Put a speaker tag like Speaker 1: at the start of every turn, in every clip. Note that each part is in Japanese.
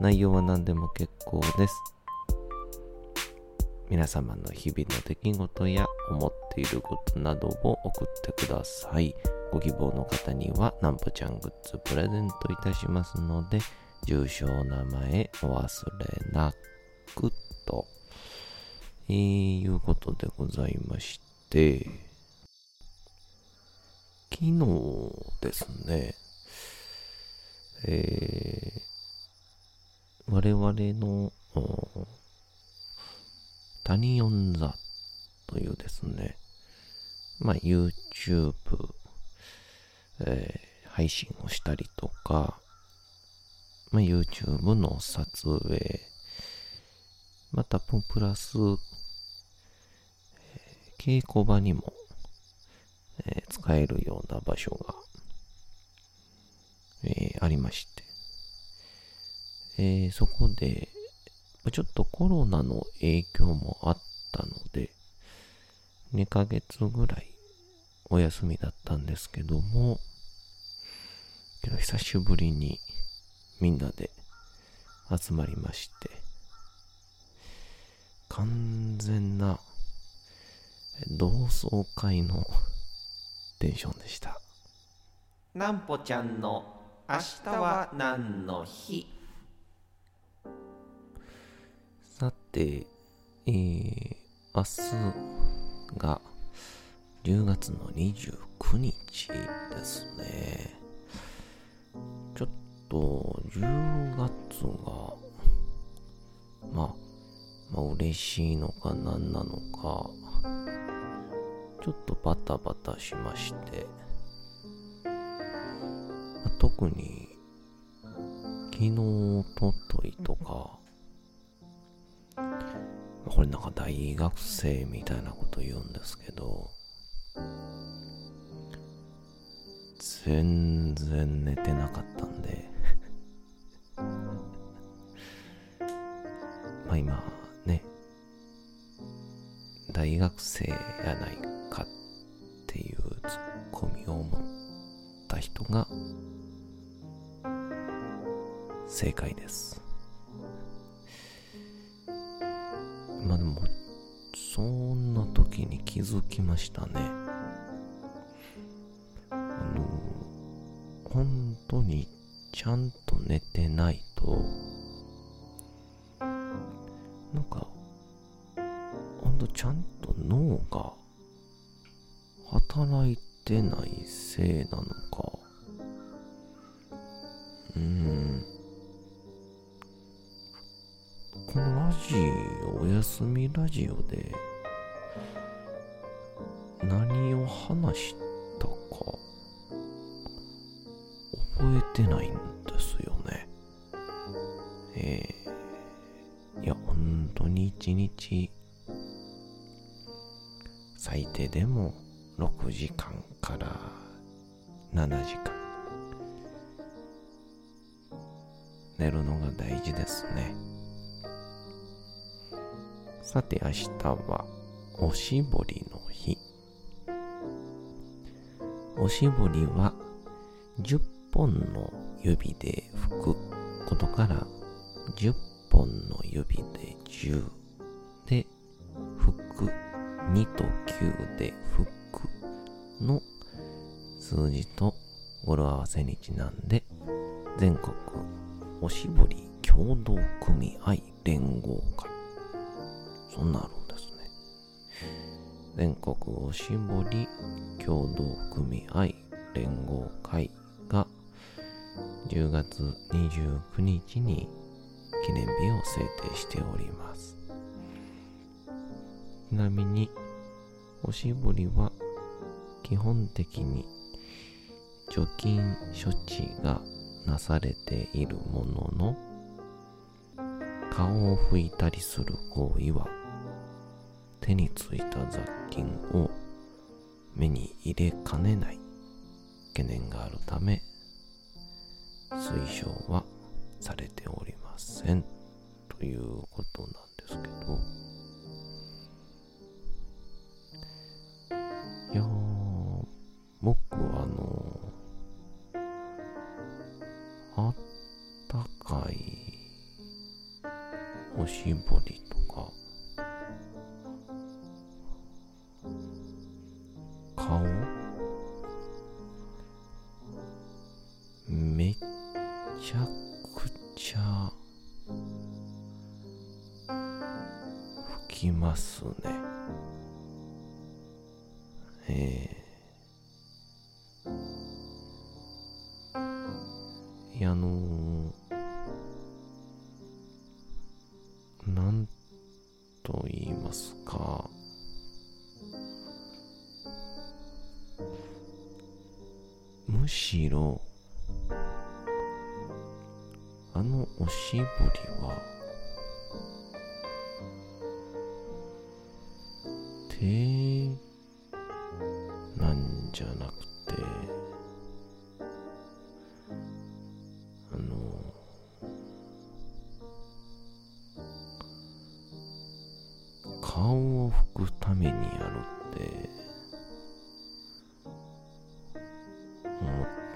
Speaker 1: 内容は何でも結構です。皆様の日々の出来事や思っていることなどを送ってください。ご希望の方にはなんぽちゃんグッズプレゼントいたしますので、住所名前お忘れなくと、えー、いうことでございまして、昨日ですね、えー、我々のタニオンザというですね、まあ、YouTube、えー配信をしたりとか、まあ、YouTube の撮影、またププラス、えー稽古場にも、えー使えるような場所が、えーありまして、えーそこで、ちょっとコロナの影響もあったので、2ヶ月ぐらいお休みだったんですけども、けど久しぶりにみんなで集まりまして、完全な同窓会のテンションでした。
Speaker 2: なんぽちゃんの明日は何の日？
Speaker 1: えー、明日が10月の29日ですね。ちょっと10月が、まあ、まあ嬉しいのか何なのか、ちょっとバタバタしまして、まあ特に昨日、おとといとか、これなんか大学生みたいなこと言うんですけど、全然寝てなかったんで、まあ今ね、大学生やないかっていうツッコミを持った人が正解です。気づきましたね。あの、本当にちゃんと寝てないと、なんか、ほんとちゃんと脳が働いてないせいなのか、うん。このラジオ、おやすみラジオで、を話したか、覚えてないんですよね。えー、いや、本当に一日、最低でも6時間から7時間。寝るのが大事ですね。さて明日はおしぼりのおしぼりは10本の指で拭くことから10本の指で10で拭く2と9で拭くの数字と語呂合わせにちなんで全国おしぼり協協同組合連合会。そんなあるんですね。全国おしぼり協同組合連合会が10月29日に記念日を制定しております。ちなみに、おしぼりは基本的に除菌処置がなされているものの、顔を拭いたりする行為は手についた雑菌を目に入れかねない懸念があるため推奨はされておりませんということなんですけど。いやー僕はあのあったかいおしぼりきますね。ええいやあのーなんと言いますか。むしろあのおしぼりは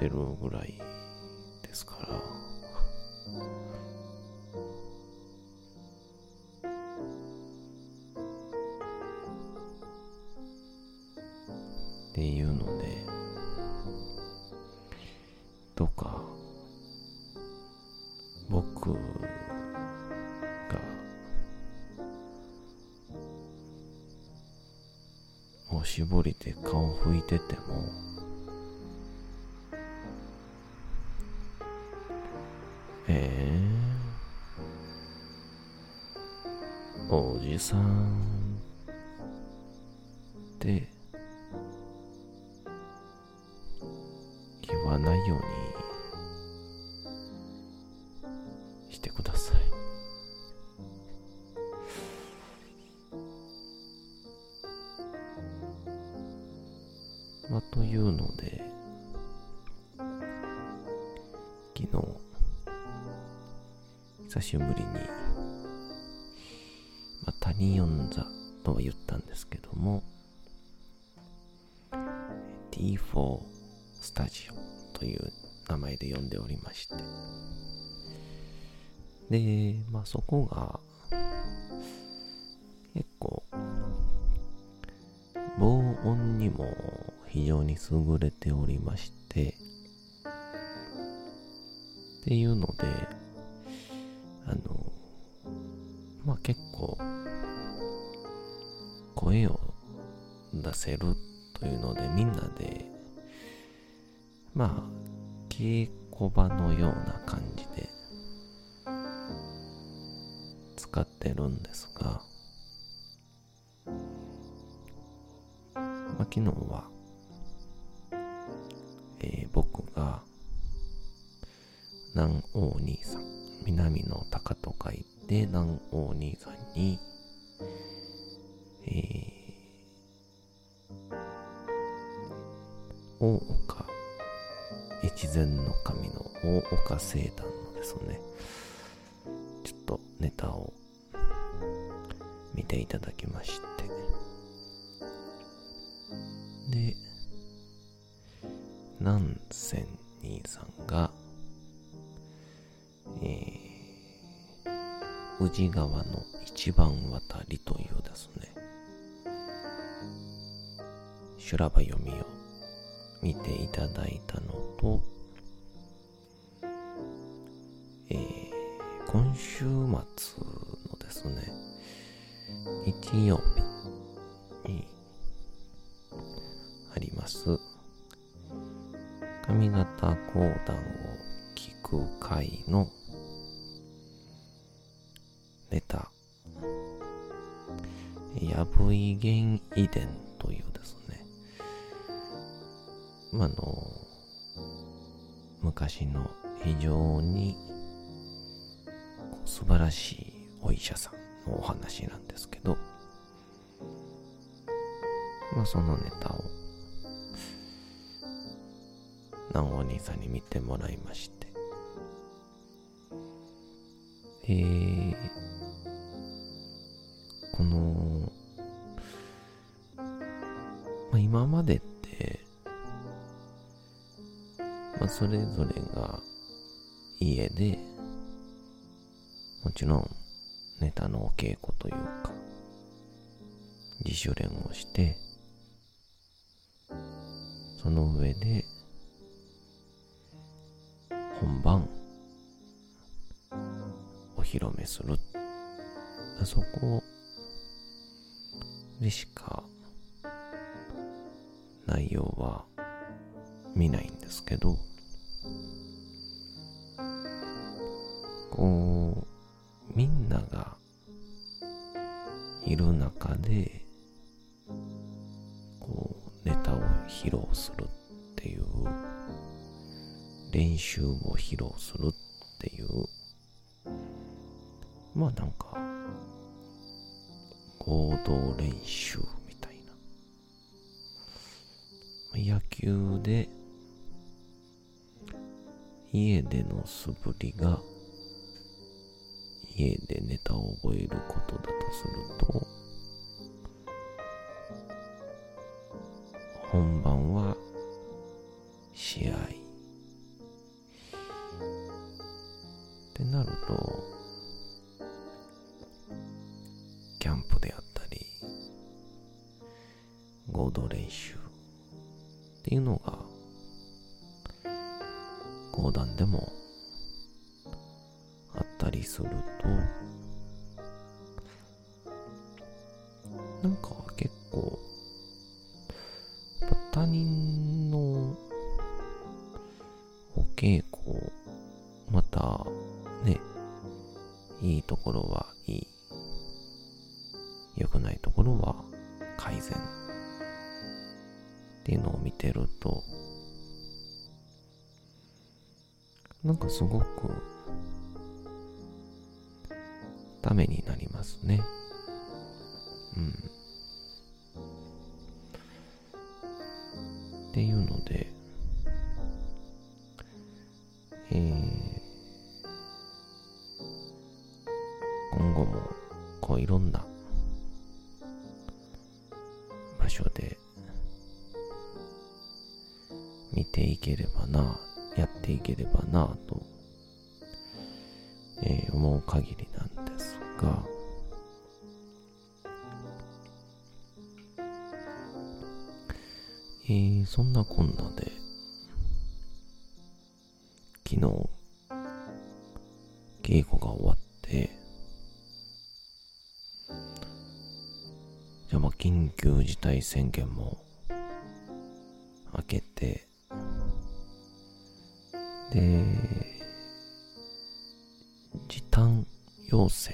Speaker 1: ってるぐらいですから。さんって言わないようにしてください。まあというので昨日久しぶりに、まあ、タニオン座とは言ったんですけども T4 スタジオという名前で呼んでおりまして。でまあそこが結構防音にも非常に優れておりましてっていうのであのまあ結構声を出せるというのでみんなでまあ稽古場のような感じで使ってるんですが、まあ、昨日は、えー僕が南王兄さん南の鷹と書いて南王兄さんに大岡聖団のですね。ちょっとネタを見ていただきまして。で南仙兄さんがえー、宇治川の一番渡りというですね修羅場読みを見ていただいたのと、今週末のですね、日曜日にあります、上方講談を聞く会のネタ、やぶい玄遺伝というですね、まあの、昔の非常に素晴らしいお医者さんのお話なんですけど、まあそのネタを南お兄さんに見てもらいまして、えー、この、まあ、今までって、まあ、それぞれが家で、もちろんネタのお稽古というか、自主練をして、その上で、本番、お披露目する。そこでしか、内容は見ないんですけど、で、こう、ネタを披露するっていう、練習を披露するっていう、まあなんか、合同練習みたいな。野球で、家での素振りが家でネタを覚えることだとすると、っていうのを見てると、なんかすごくためになりますね。うん。っていうので、稽古が終わって、じゃあまあ緊急事態宣言も明けて、で、時短要請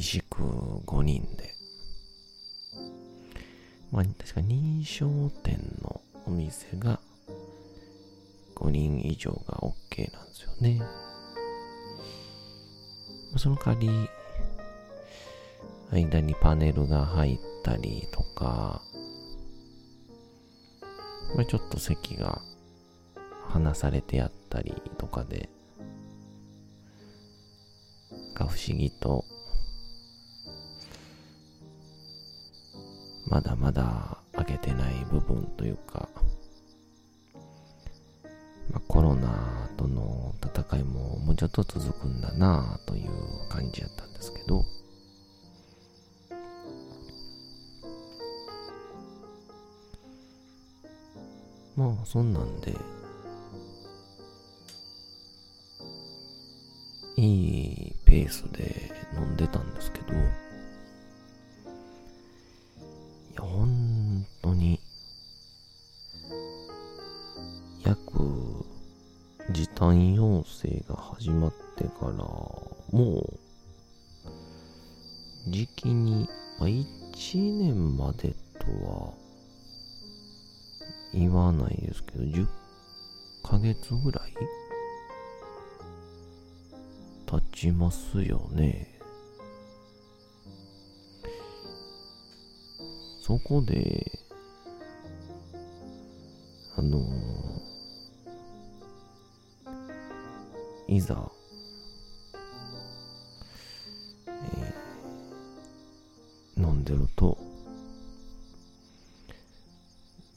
Speaker 1: 美味しく5人で。まあ、確か認証店のお店が5人以上が OK なんですよね。その代わり、間にパネルが入ったりとか、まあ、ちょっと席が離されてやったりとかで、か不思議と、まだまだ開けてない部分というか、まあ、コロナとの戦いももうちょっと続くんだなという感じやったんですけど、まあそんなんで、いいペースで飲んでたんですけど、月ぐらい？経ちますよね。そこで、あのいざ、えー飲んでると、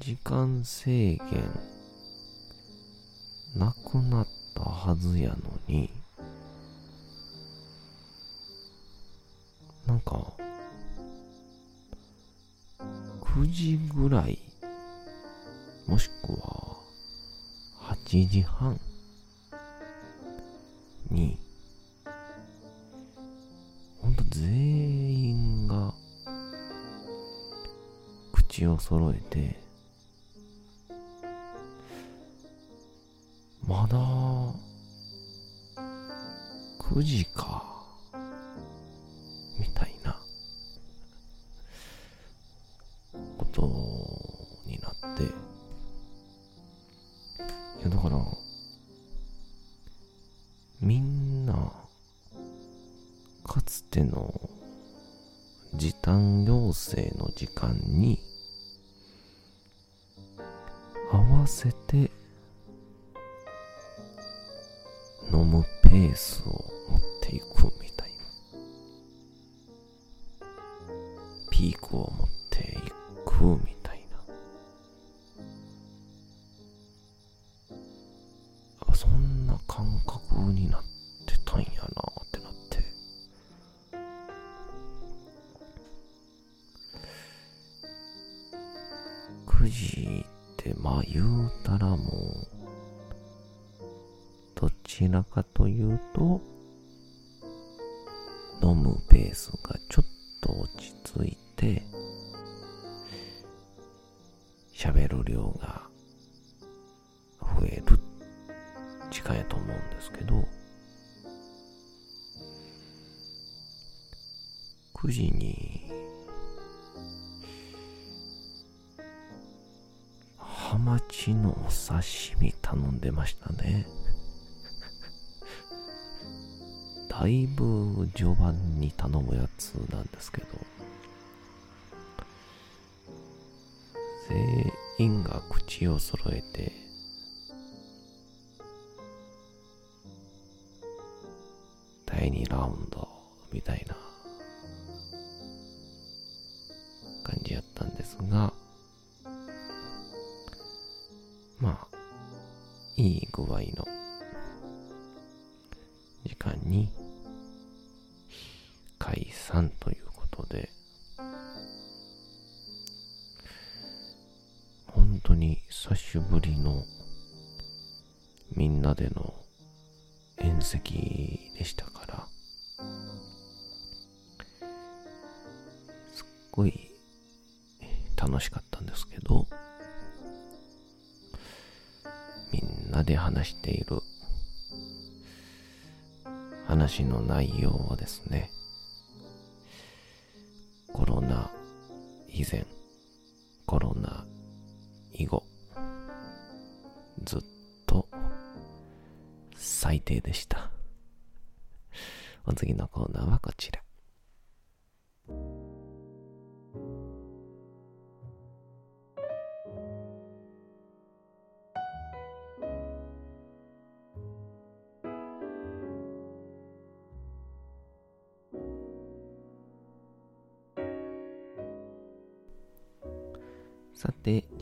Speaker 1: 時間制限なくなったはずやのに、なんか、9時ぐらい、もしくは8時半に、ほんと全員が口を揃えて、9時か、みたいな。ことになって、いやだから、みんな、かつての時短要請の時間に合わせて9時ってまあ言うたらもうどちらかというと、飲むペースがちょっと落ち着いて、喋る量が増える時間やと思うんですけど、9時に、刺身頼んでましたね。だいぶ序盤に頼むやつなんですけど、全員が口を揃えて、なで話している話の内容はですね、コロナ以前、コロナ以後、ずっと最低でした。お次のコーナーはこちら。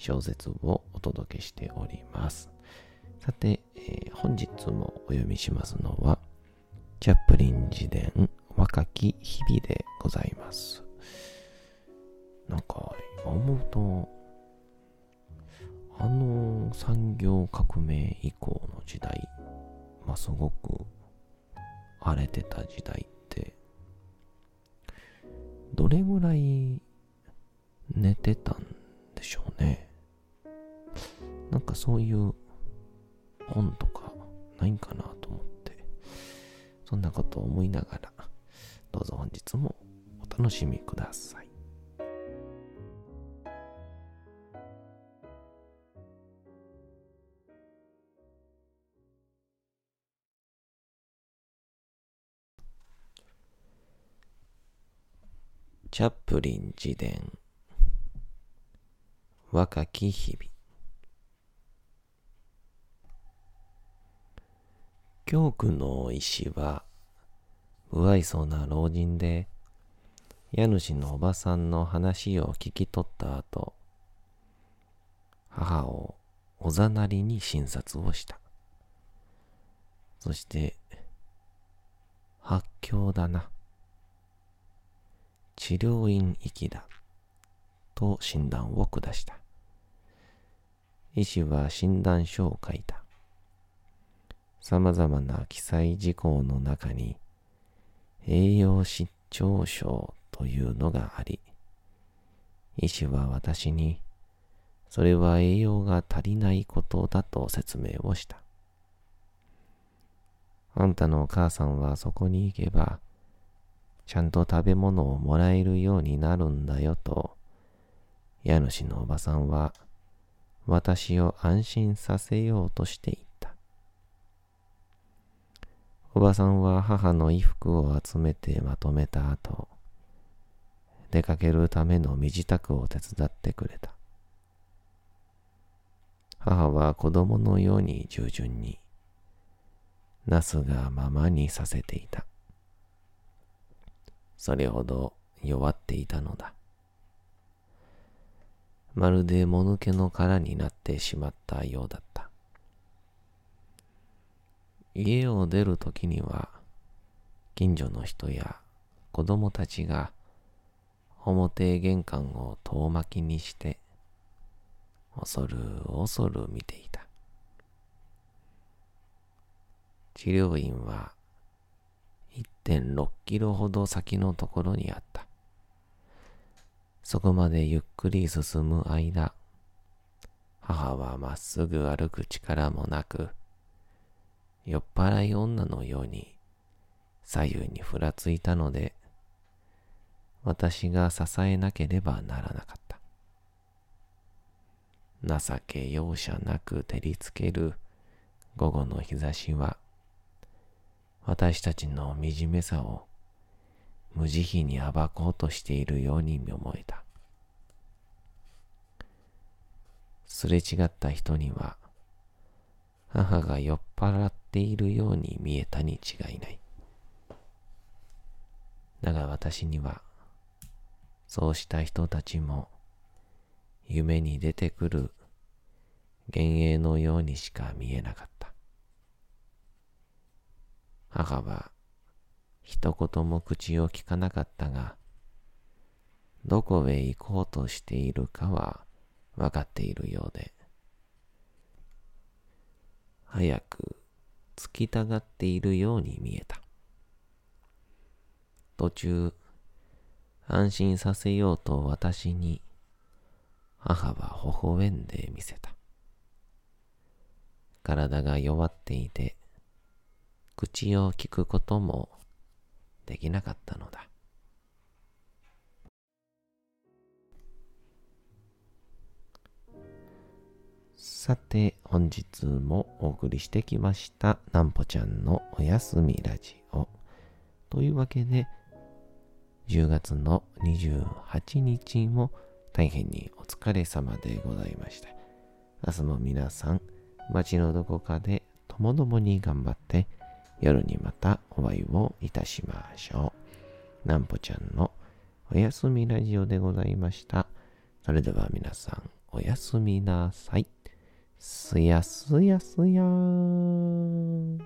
Speaker 1: 小説をお届けしております。さて、えー、本日もお読みしますのは、チャップリン自伝若き日々でございます。なんか、思うと、あの産業革命以降の時代、まあ、すごく荒れてた時代って、どれぐらい寝てたんでしょうね。なんかそういう本とかないんかなと思って、そんなことを思いながら、どうぞ本日もお楽しみください。チャップリン自伝若き日々教区の医師は不愛想な老人で家主のおばさんの話を聞き取った後母をおざなりに診察をした。そして発狂だな。治療院行きだ。と診断を下した。医師は診断書を書いた。様々な記載事項の中に、栄養失調症というのがあり、医師は私に、それは栄養が足りないことだと説明をした。あんたのお母さんはそこに行けば、ちゃんと食べ物をもらえるようになるんだよと、家主のおばさんは私を安心させようとしていた。おばさんは母の衣服を集めてまとめた後、出かけるための身支度を手伝ってくれた。母は子供のように従順に、なすがままにさせていた。それほど弱っていたのだ。まるでもぬけの殻になってしまったようだった。家を出るときには、近所の人や子供たちが表玄関を遠巻きにして、恐る恐る見ていた。治療院は1.6キロほど先のところにあった。そこまでゆっくり進む間、母はまっすぐ歩く力もなく、酔っ払い女のように左右にふらついたので、私が支えなければならなかった。情け容赦なく照りつける午後の日差しは、私たちの惨めさを無慈悲に暴こうとしているように思えた。すれ違った人には、母が酔っ払っているように見えたに違いない。だが私には、そうした人たちも、夢に出てくる幻影のようにしか見えなかった。母は一言も口を聞かなかったが、どこへ行こうとしているかはわかっているようで、早く突きたがっているように見えた。途中、安心させようと私に、母は微笑んでみせた。体が弱っていて、口を聞くこともできなかったのだ。さて、本日もお送りしてきました、なんぽちゃんのおやすみラジオ。というわけで、10月の28日も大変にお疲れ様でございました。明日も皆さん、街のどこかでともどもに頑張って、夜にまたお会いをいたしましょう。なんぽちゃんのおやすみラジオでございました。それでは皆さん、おやすみなさい。すやすやすやーん。